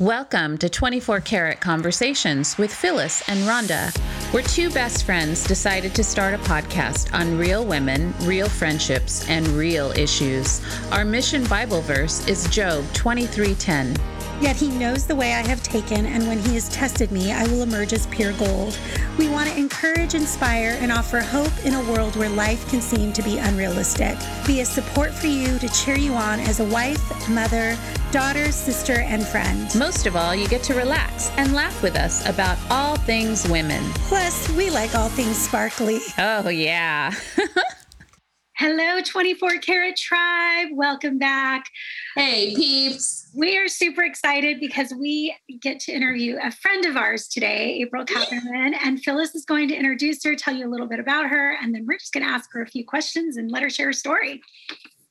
Welcome to 24 Karat Conversations with Phyllis and Rhonda, where two best friends decided to start a podcast on real women, real friendships, and real issues. Our mission Bible verse is Job 23:10. Yet he knows the way I have taken, and when he has tested me, I will emerge as pure gold. We want to encourage, inspire, and offer hope in a world where life can seem to be unrealistic. Be a support for you to cheer you on as a wife, mother, daughter, sister, and friend. Most of all, you get to relax and laugh with us about all things women. Plus, we like all things sparkly. Oh, yeah. Hello, 24 Karat Tribe. Welcome back. Hey, peeps. We are super excited because we get to interview a friend of ours today, April Katherman. And Phyllis is going to introduce her, tell you a little bit about her, and then we're just going to ask her a few questions and let her share her story.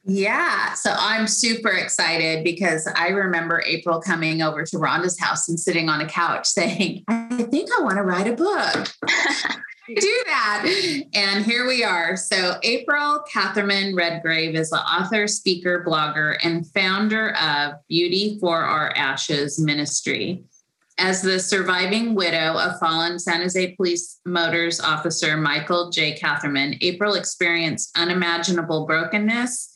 Yeah, so I'm super excited because I remember April coming over to Rhonda's house and sitting on a couch saying, I think I want to write a book. do that. And here we are. So, April Katherman Redgrave is the author, speaker, blogger, and founder of Beauty for Our Ashes Ministry. As the surviving widow of fallen San Jose Police Motors officer Michael J. Katherman, April experienced unimaginable brokenness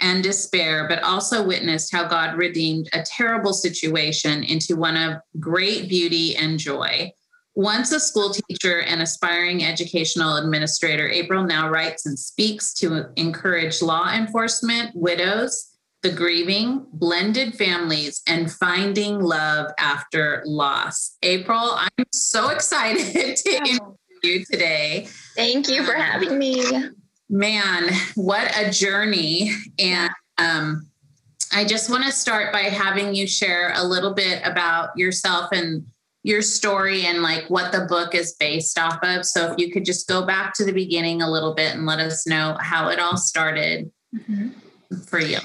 and despair, but also witnessed how God redeemed a terrible situation into one of great beauty and joy. Once a school teacher and aspiring educational administrator, April now writes and speaks to encourage law enforcement, widows, the grieving, blended families, and finding love after loss. April, I'm so excited to interview you today. Thank you for having me. Man, what a journey. And um, I just want to start by having you share a little bit about yourself and your story and like what the book is based off of. So if you could just go back to the beginning a little bit and let us know how it all started mm-hmm. for you.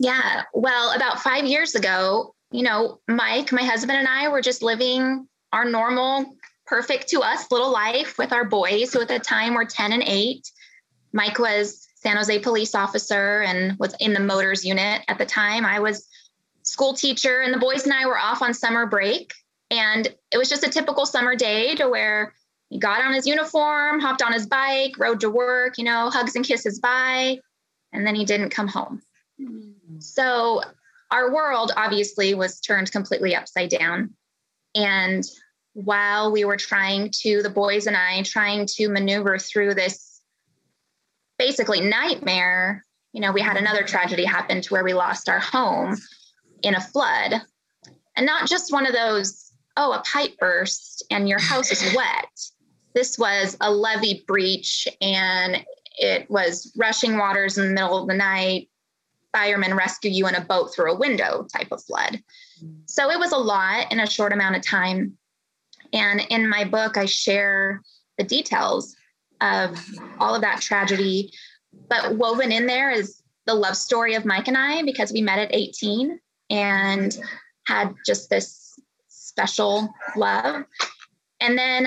Yeah. Well, about five years ago, you know, Mike, my husband, and I were just living our normal, perfect to us little life with our boys, who at the time were 10 and 8. Mike was San Jose police officer and was in the motors unit at the time. I was school teacher, and the boys and I were off on summer break. And it was just a typical summer day to where he got on his uniform, hopped on his bike, rode to work, you know, hugs and kisses bye, and then he didn't come home. So our world obviously was turned completely upside down. And while we were trying to, the boys and I, trying to maneuver through this basically nightmare, you know, we had another tragedy happen to where we lost our home in a flood. And not just one of those oh, a pipe burst and your house is wet. This was a levee breach and it was rushing waters in the middle of the night. Firemen rescue you in a boat through a window type of flood. So it was a lot in a short amount of time. And in my book, I share the details of all of that tragedy. But woven in there is the love story of Mike and I because we met at 18 and had just this special love. And then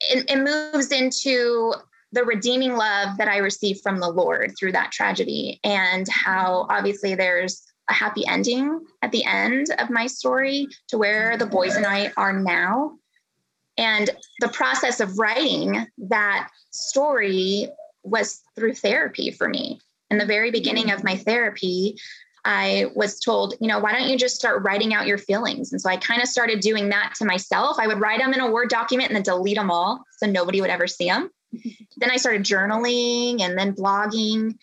it, it moves into the redeeming love that I received from the Lord through that tragedy, and how obviously there's a happy ending at the end of my story to where the boys and I are now. And the process of writing that story was through therapy for me. In the very beginning of my therapy, I was told, you know, why don't you just start writing out your feelings? And so I kind of started doing that to myself. I would write them in a Word document and then delete them all so nobody would ever see them. then I started journaling and then blogging.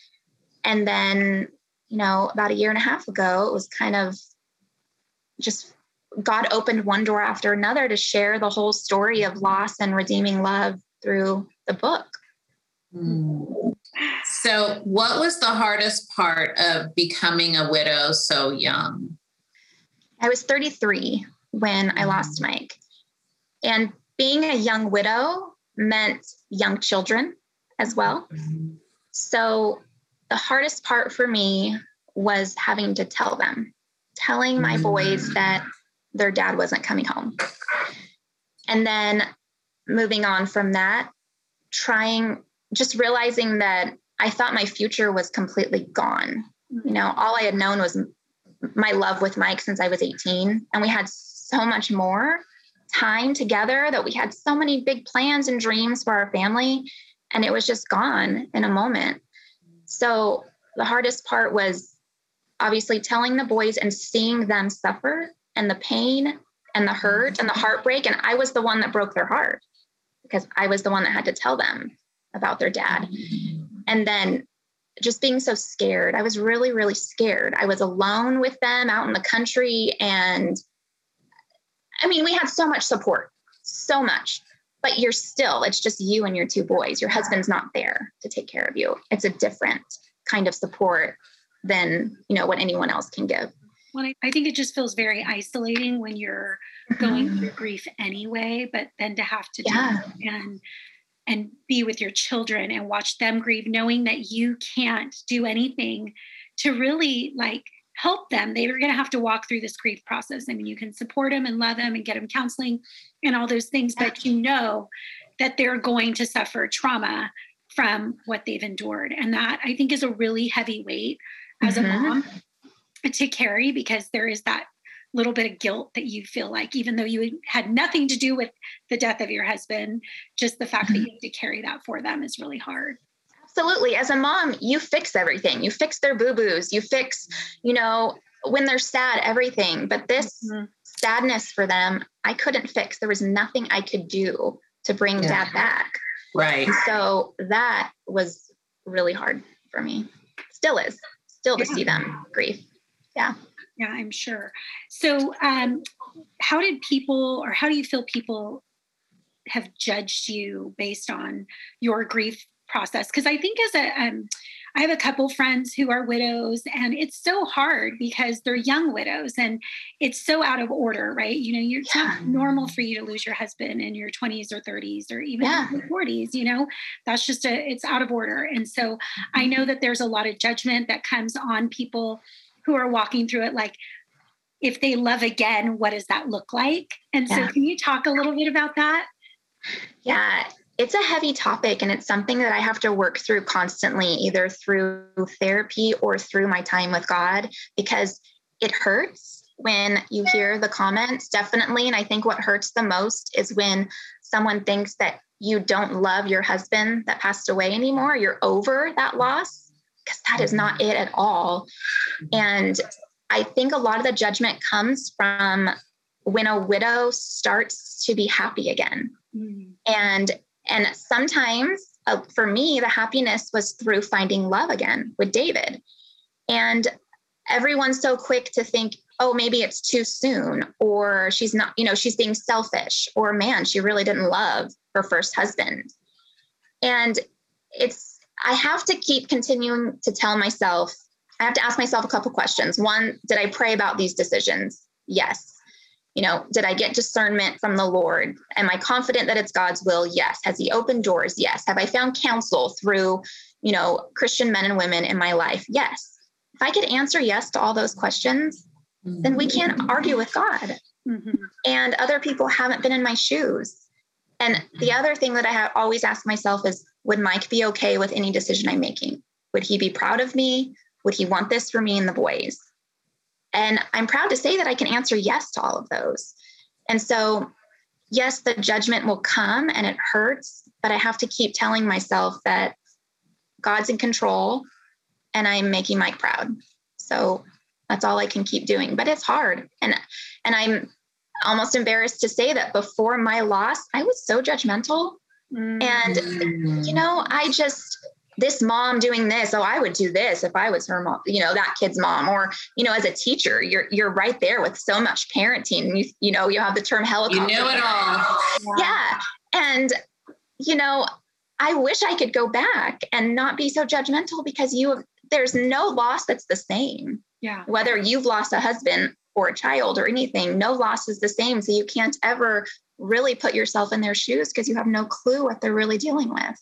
And then, you know, about a year and a half ago, it was kind of just God opened one door after another to share the whole story of loss and redeeming love through the book. Mm. So, what was the hardest part of becoming a widow so young? I was 33 when I lost mm. Mike. And being a young widow meant young children as well. Mm-hmm. So, the hardest part for me was having to tell them, telling my boys mm. that their dad wasn't coming home. And then moving on from that, trying, just realizing that I thought my future was completely gone. You know, all I had known was my love with Mike since I was 18. And we had so much more time together that we had so many big plans and dreams for our family. And it was just gone in a moment. So the hardest part was obviously telling the boys and seeing them suffer and the pain and the hurt and the heartbreak. And I was the one that broke their heart because I was the one that had to tell them about their dad. And then just being so scared. I was really, really scared. I was alone with them out in the country. And I mean, we had so much support, so much, but you're still, it's just you and your two boys. Your husband's not there to take care of you. It's a different kind of support than, you know, what anyone else can give. Well, I think it just feels very isolating when you're going mm-hmm. through grief anyway, but then to have to yeah. do and and be with your children and watch them grieve knowing that you can't do anything to really like help them. They are going to have to walk through this grief process. I mean you can support them and love them and get them counseling and all those things but you know that they're going to suffer trauma from what they've endured. And that i think is a really heavy weight as mm-hmm. a mom to carry because there is that little bit of guilt that you feel like, even though you had nothing to do with the death of your husband, just the fact that mm-hmm. you have to carry that for them is really hard. Absolutely. As a mom, you fix everything. You fix their boo boos. You fix, you know, when they're sad, everything. But this mm-hmm. sadness for them, I couldn't fix. There was nothing I could do to bring yeah. dad back. Right. So that was really hard for me. Still is. Still to yeah. see them grief. Yeah yeah i'm sure so um, how did people or how do you feel people have judged you based on your grief process because i think as a um, I have a couple friends who are widows, and it's so hard because they're young widows and it's so out of order, right? You know, you're, it's yeah. not normal for you to lose your husband in your 20s or 30s or even yeah. 40s, you know, that's just a, it's out of order. And so I know that there's a lot of judgment that comes on people who are walking through it like if they love again what does that look like and yeah. so can you talk a little bit about that yeah it's a heavy topic and it's something that i have to work through constantly either through therapy or through my time with god because it hurts when you hear the comments definitely and i think what hurts the most is when someone thinks that you don't love your husband that passed away anymore you're over that loss because that is not it at all. And I think a lot of the judgment comes from when a widow starts to be happy again. Mm. And and sometimes uh, for me the happiness was through finding love again with David. And everyone's so quick to think oh maybe it's too soon or she's not you know she's being selfish or man she really didn't love her first husband. And it's I have to keep continuing to tell myself, I have to ask myself a couple questions. One, did I pray about these decisions? Yes. You know, did I get discernment from the Lord? Am I confident that it's God's will? Yes. Has He opened doors? Yes. Have I found counsel through, you know, Christian men and women in my life? Yes. If I could answer yes to all those questions, mm-hmm. then we can't argue with God. Mm-hmm. And other people haven't been in my shoes. And the other thing that I have always asked myself is would Mike be okay with any decision I'm making? Would he be proud of me? Would he want this for me and the boys? And I'm proud to say that I can answer yes to all of those. And so, yes, the judgment will come and it hurts, but I have to keep telling myself that God's in control and I'm making Mike proud. So that's all I can keep doing. But it's hard. And and I'm almost embarrassed to say that before my loss, I was so judgmental. And, you mm. know, I just, this mom doing this, oh, I would do this if I was her mom, you know, that kid's mom. Or, you know, as a teacher, you're you're right there with so much parenting. You, you know, you have the term helicopter. You know it all. Yeah. And, you know, I wish I could go back and not be so judgmental because you there's no loss that's the same. Yeah. Whether you've lost a husband or a child or anything, no loss is the same. So you can't ever really put yourself in their shoes because you have no clue what they're really dealing with.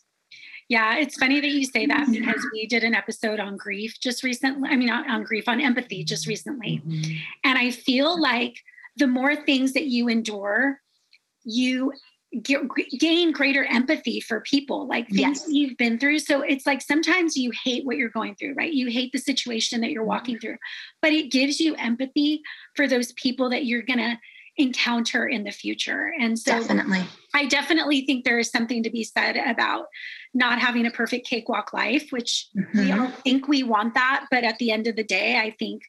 Yeah, it's funny that you say that because we did an episode on grief just recently. I mean, not on grief, on empathy just recently. Mm-hmm. And I feel like the more things that you endure, you gain greater empathy for people like things yes. you've been through. So it's like sometimes you hate what you're going through right? You hate the situation that you're walking through but it gives you empathy for those people that you're going to encounter in the future. And so definitely. I definitely think there is something to be said about not having a perfect cakewalk life which mm-hmm. we all think we want that but at the end of the day i think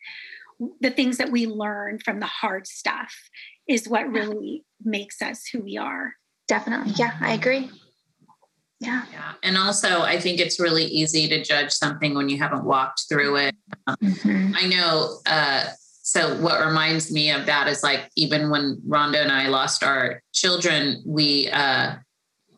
the things that we learn from the hard stuff is what really makes us who we are definitely. Yeah, I agree. Yeah. Yeah. And also, I think it's really easy to judge something when you haven't walked through it. Um, mm-hmm. I know. Uh, so, what reminds me of that is like even when Rhonda and I lost our children, we uh,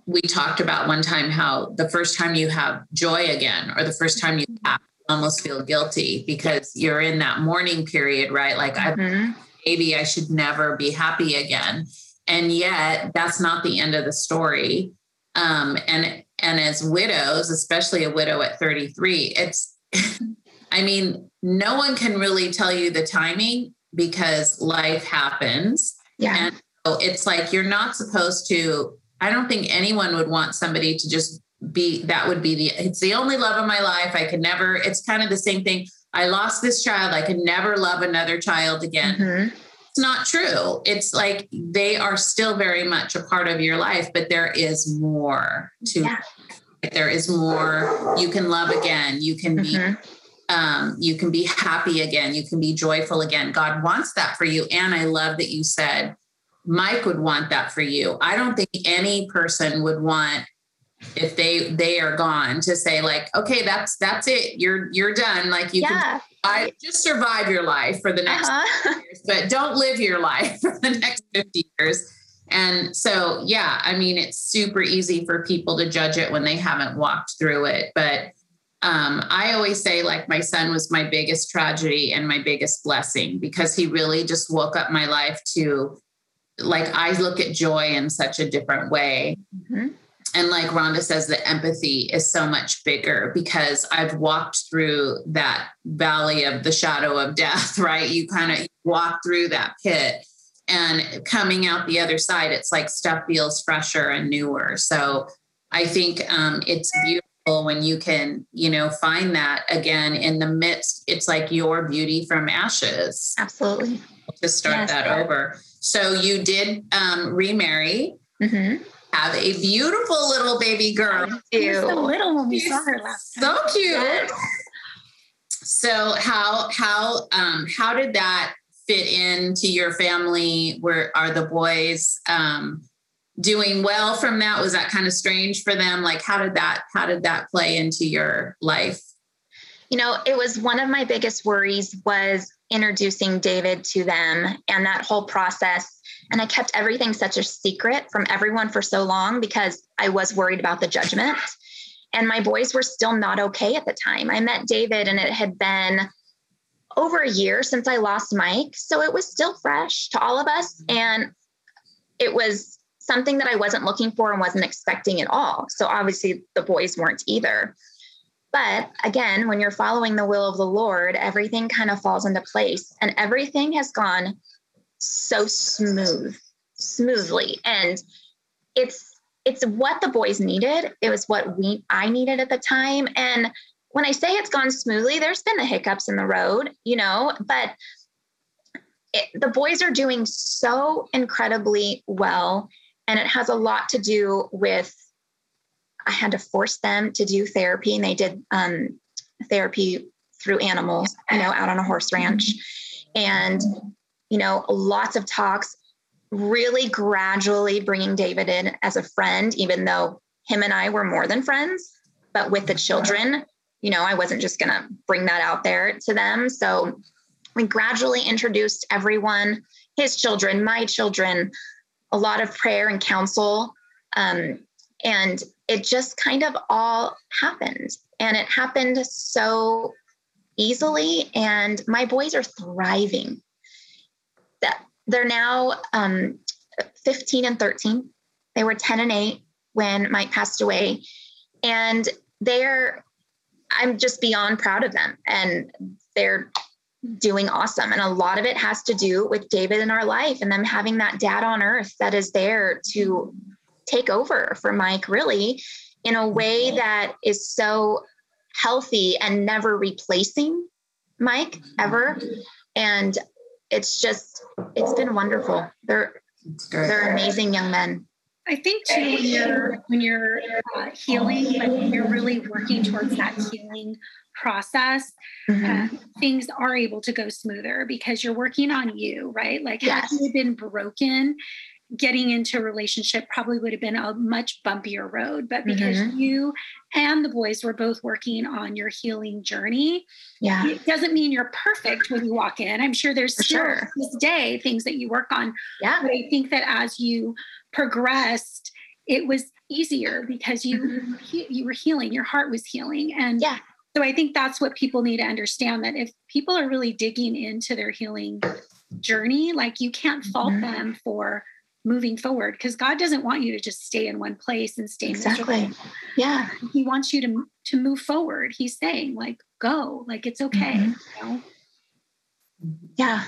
we talked about one time how the first time you have joy again, or the first time you have, almost feel guilty because you're in that mourning period, right? Like, mm-hmm. I maybe I should never be happy again and yet that's not the end of the story. Um, and and as widows especially a widow at 33 it's i mean no one can really tell you the timing because life happens. Yeah. And so it's like you're not supposed to i don't think anyone would want somebody to just be that would be the it's the only love of my life. I could never it's kind of the same thing. I lost this child. I could never love another child again. Mm-hmm it's not true. It's like they are still very much a part of your life, but there is more to yeah. there is more you can love again. You can be mm-hmm. um, you can be happy again. You can be joyful again. God wants that for you. And I love that you said Mike would want that for you. I don't think any person would want if they they are gone to say like okay that's that's it you're you're done like you yeah. can I just survive your life for the next uh-huh. years, but don't live your life for the next 50 years. And so, yeah, I mean, it's super easy for people to judge it when they haven't walked through it. But um, I always say, like, my son was my biggest tragedy and my biggest blessing because he really just woke up my life to, like, I look at joy in such a different way. Mm-hmm and like Rhonda says, the empathy is so much bigger because I've walked through that valley of the shadow of death, right? You kind of walk through that pit and coming out the other side, it's like stuff feels fresher and newer. So I think um, it's beautiful when you can, you know, find that again in the midst. It's like your beauty from ashes. Absolutely. To start yes, that over. So you did um, remarry. Mm-hmm have a beautiful little baby girl. She was so little when we saw her last time. So cute. So how how um how did that fit into your family? Where are the boys um doing well from that? Was that kind of strange for them? Like how did that how did that play into your life? You know, it was one of my biggest worries was introducing David to them and that whole process and I kept everything such a secret from everyone for so long because I was worried about the judgment. And my boys were still not okay at the time. I met David, and it had been over a year since I lost Mike. So it was still fresh to all of us. And it was something that I wasn't looking for and wasn't expecting at all. So obviously the boys weren't either. But again, when you're following the will of the Lord, everything kind of falls into place and everything has gone so smooth, smoothly. And it's it's what the boys needed. It was what we I needed at the time. And when I say it's gone smoothly, there's been the hiccups in the road, you know, but it, the boys are doing so incredibly well. And it has a lot to do with I had to force them to do therapy, and they did um, therapy through animals, you know, out on a horse ranch. And you know, lots of talks, really gradually bringing David in as a friend, even though him and I were more than friends. But with the children, you know, I wasn't just going to bring that out there to them. So we gradually introduced everyone, his children, my children, a lot of prayer and counsel. Um, and it just kind of all happened. And it happened so easily. And my boys are thriving they're now um, 15 and 13. They were 10 and 8 when Mike passed away. And they're, I'm just beyond proud of them. And they're doing awesome. And a lot of it has to do with David in our life and them having that dad on earth that is there to take over for Mike really in a way that is so healthy and never replacing Mike ever. And it's just, it's been wonderful. They're, they're amazing young men. I think too when you're when you're uh, healing, when you're really working towards that healing process, mm-hmm. uh, things are able to go smoother because you're working on you, right? Like yes. had you been broken, getting into a relationship probably would have been a much bumpier road. But because mm-hmm. you and the boys were both working on your healing journey, yeah, it doesn't mean you're perfect when you walk in. I'm sure there's For still sure. this day things that you work on. Yeah. But I think that as you progressed, it was easier because you mm-hmm. you were healing, your heart was healing. And yeah. So I think that's what people need to understand that if people are really digging into their healing journey, like you can't fault mm-hmm. them for moving forward because God doesn't want you to just stay in one place and stay exactly. Miserable. Yeah, He wants you to to move forward. He's saying like go, like it's okay. Mm-hmm. You know? Yeah.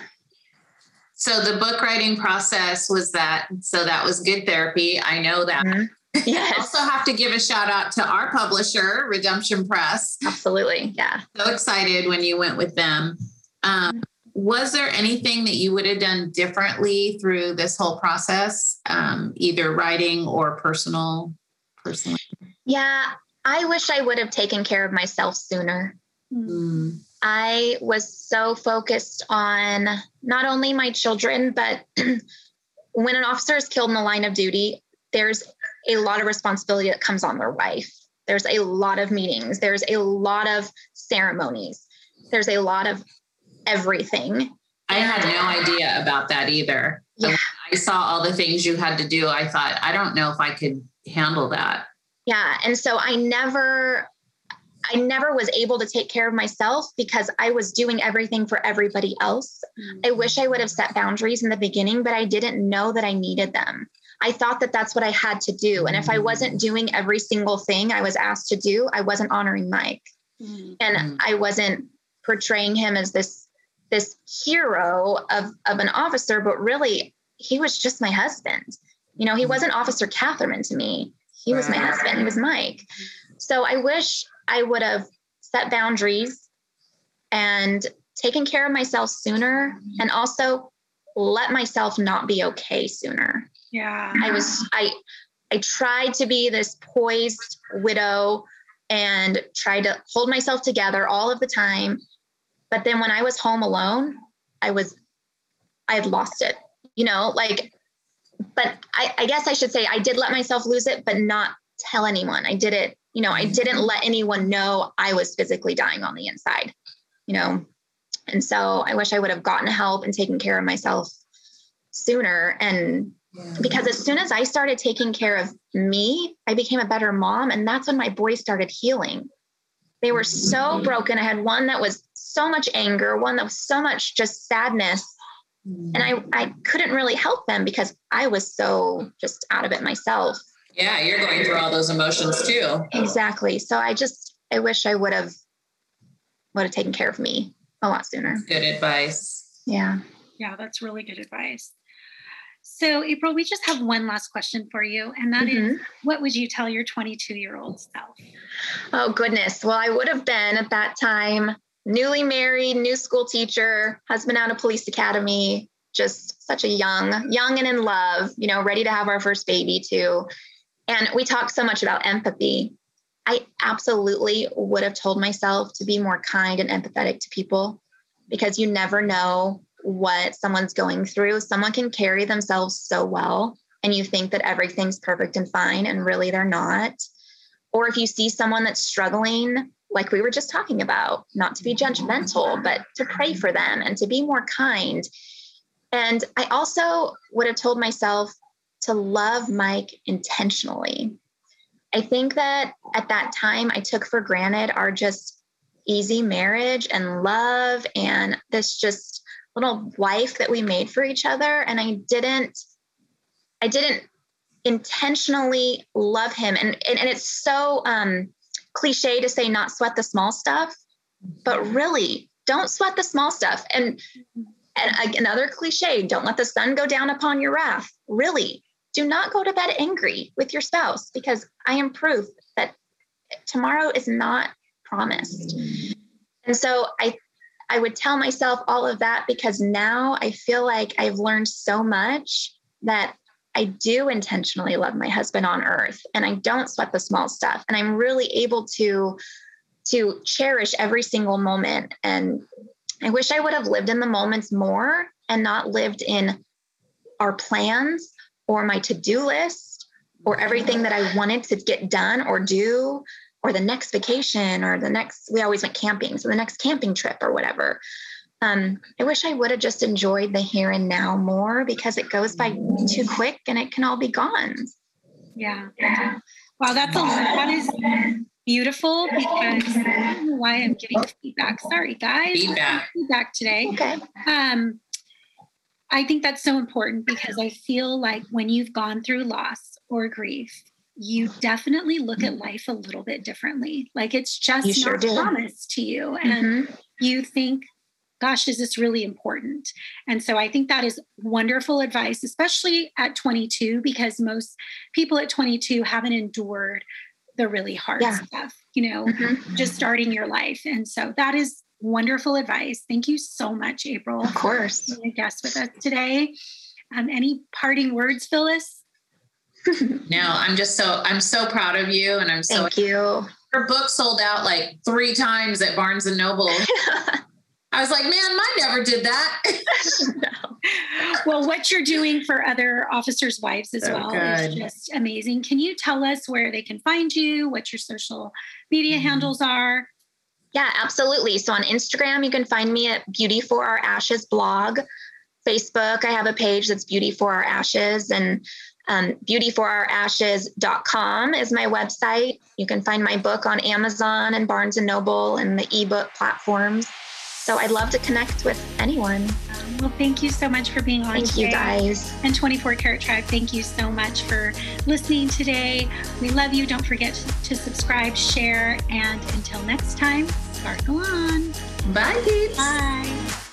So the book writing process was that. So that was good therapy. I know that. Mm-hmm. Yes. also have to give a shout out to our publisher, Redemption Press. Absolutely. Yeah. So excited when you went with them. Um, was there anything that you would have done differently through this whole process um, either writing or personal personally? Yeah i wish i would have taken care of myself sooner. Mm. i was so focused on not only my children but when an officer is killed in the line of duty there's a lot of responsibility that comes on their wife. There's a lot of meetings. There's a lot of ceremonies. There's a lot of everything. I had no idea about that either. Yeah. I saw all the things you had to do. I thought, I don't know if I could handle that. Yeah. And so I never, I never was able to take care of myself because I was doing everything for everybody else. Mm-hmm. I wish I would have set boundaries in the beginning, but I didn't know that I needed them. I thought that that's what I had to do. And if I wasn't doing every single thing I was asked to do, I wasn't honoring Mike. Mm-hmm. And I wasn't portraying him as this this hero of, of an officer, but really he was just my husband. You know, he mm-hmm. wasn't Officer Katherman to me. He was my husband. He was Mike. So I wish I would have set boundaries and taken care of myself sooner and also let myself not be okay sooner. Yeah. I was I I tried to be this poised widow and tried to hold myself together all of the time but then when I was home alone, I was, I had lost it, you know, like, but I, I guess I should say I did let myself lose it, but not tell anyone. I did it, you know, I didn't let anyone know I was physically dying on the inside, you know. And so I wish I would have gotten help and taken care of myself sooner. And because as soon as I started taking care of me, I became a better mom. And that's when my boys started healing. They were so mm-hmm. broken. I had one that was so much anger, one that was so much just sadness. And I, I couldn't really help them because I was so just out of it myself. Yeah, you're going through all those emotions too. Exactly. So I just I wish I would have would have taken care of me a lot sooner. Good advice. Yeah. Yeah, that's really good advice. So, April, we just have one last question for you, and that mm-hmm. is, what would you tell your 22 year old self? Oh, goodness. Well, I would have been at that time newly married, new school teacher, husband out of police academy, just such a young, young and in love, you know, ready to have our first baby too. And we talk so much about empathy. I absolutely would have told myself to be more kind and empathetic to people because you never know what someone's going through. Someone can carry themselves so well, and you think that everything's perfect and fine, and really they're not. Or if you see someone that's struggling, like we were just talking about, not to be judgmental, but to pray for them and to be more kind. And I also would have told myself to love Mike intentionally. I think that at that time, I took for granted our just easy marriage and love and this just little life that we made for each other and i didn't i didn't intentionally love him and and, and it's so um cliche to say not sweat the small stuff but really don't sweat the small stuff and and another cliche don't let the sun go down upon your wrath really do not go to bed angry with your spouse because I am proof that tomorrow is not promised. And so I I would tell myself all of that because now I feel like I've learned so much that I do intentionally love my husband on earth and I don't sweat the small stuff and I'm really able to to cherish every single moment and I wish I would have lived in the moments more and not lived in our plans or my to-do list or everything that I wanted to get done or do or the next vacation or the next we always went camping so the next camping trip or whatever um, i wish i would have just enjoyed the here and now more because it goes by too quick and it can all be gone yeah, yeah. wow that's a that is beautiful because I don't know why I'm getting feedback. Sorry, guys. Feedback. Feedback today. okay Um, I think that's so important because I feel like when you've gone through loss or grief, you definitely look at life a little bit differently. Like it's just You not do. promised to you. And Mhm. you think, gosh, is this really important? And so I think that is wonderful advice, especially at 22, because most people at 22 haven't endured the really hard Yeah. stuff, you know, Mhm. just starting your life. And so that is wonderful advice. Thank you so much, April, of course for being a guest with us today. Um, any parting words, Phyllis? No, I'm just so I'm so proud of you, and I'm so thank you her book sold out like three times at Barnes and Noble. I was like, man, mine never did that. Well, what you're doing for other officers' wives as So well is just amazing. Can you tell us where they can find you, what your social media Mhm. handles are? Yeah, absolutely. So on Instagram, you can find me at Beauty for Our Ashes blog. Facebook, I have a page that's Beauty for Our Ashes, and um, beautyforourashes.com is my website. You can find my book on Amazon and Barnes and Noble and the ebook platforms. So I'd love to connect with anyone. Well, thank you so much for being on Thank today. you guys. And 24 Karat Tribe, thank you so much for listening today. We love you. Don't forget to, to subscribe, share, and until next time, sparkle on. Bye, peeps. Bye.